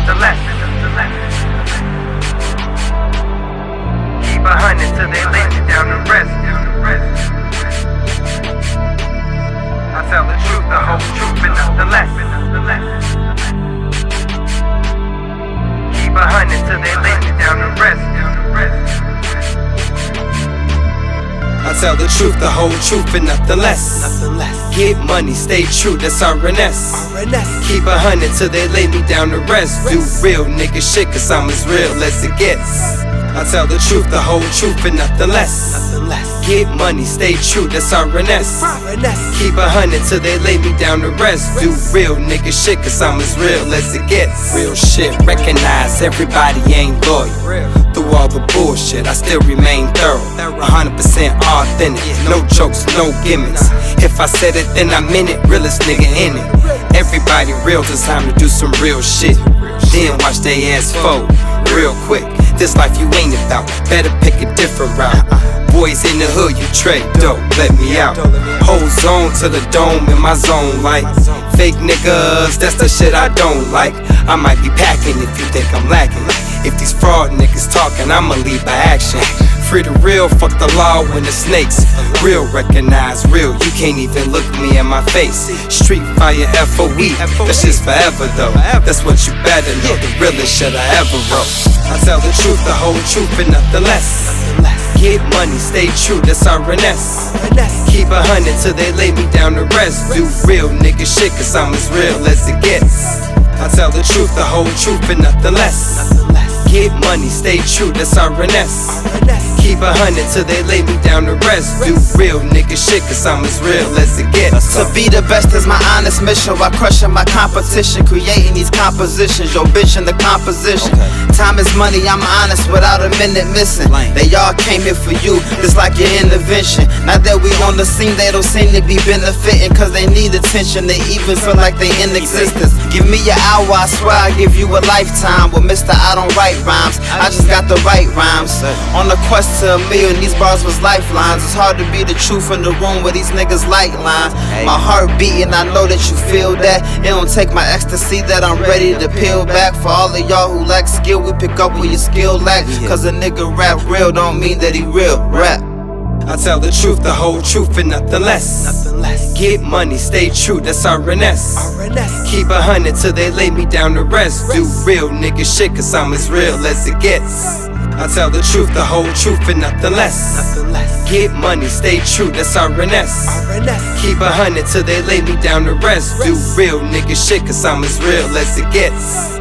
nothing less. Keep a hundred till they lay me down to rest. I tell the truth, the whole truth, and nothing less. Keep a hundred till they lay tell the truth, the whole truth, and nothing less. Nothing less. Get money, stay true, that's RNS. RNS. Keep a hundred till they lay me down to rest. Do real nigga shit, cause I'm as real as it gets. I tell the truth, the whole truth, and nothing less. Nothing less. Get money, stay true, that's RNS. RNS. Keep a hundred till they lay me down to rest. Do real nigga shit, cause I'm as real as it gets. Real shit, recognize everybody ain't loyal. Through all the bullshit, I still remain thorough. 100% authentic, no jokes, no gimmicks. If I said it, then I meant it, realest nigga in it. Everybody real, it's time to do some real shit. Then watch they ass fold, real quick. This life you ain't about, better pick a different route. Boys in the hood, you trade dope, let me out. Whole zone to the dome in my zone, like fake niggas, that's the shit I don't like. I might be packing if you think I'm lacking. If these fraud niggas talking, I'ma lead by action. Free the real, fuck the law when the snakes. Real recognize real, you can't even look me in my face. Street fire FOE, that shit's forever though. That's what you better know, the realest shit I ever wrote. I tell the truth, the whole truth, and nothing less. Get money, stay true, that's RNS. RNS. Keep a hundred till they lay me down to rest. Do real nigga shit, cause I'm as real as it gets. I tell the truth, the whole truth, and nothing less. Get money, stay true, that's RNS. RNS. Keep a hundred till they lay me down to rest. Do real nigga shit, cause I'm as real as it gets. To be the best is my honest mission while crushing my competition, creating these compositions. Your bitch in the composition. Time is money, I'm honest without a minute missing. They all came here for you, just like your intervention. Now that we on the scene, they don't seem to be benefiting, cause they need attention. They even feel like they in existence. Give me an hour, I swear I'll give you a lifetime. Well, Mr. I don't write rhymes, I just got the right rhymes. On the quest to a million, these bars was lifelines. It's hard to be the truth in the room where these niggas light lines. My heart beating, I know that you feel that. It don't take my ecstasy that I'm ready to peel back. For all of y'all who lack skill, we pick up where your skill lack. Cause a nigga rap real don't mean that he real rap. I tell the truth, the whole truth, and nothing less. Nothing less. Get money, stay true, that's RNS. RNS. Keep a hundred till they lay me down to rest. Do real nigga shit, cause I'm as real as it gets. I tell the truth, the whole truth, and nothing less. Nothing less. Get money, stay true, that's RNS. RNS. Keep a hundred till they lay me down to rest. Do real nigga shit, cause I'm as real as it gets.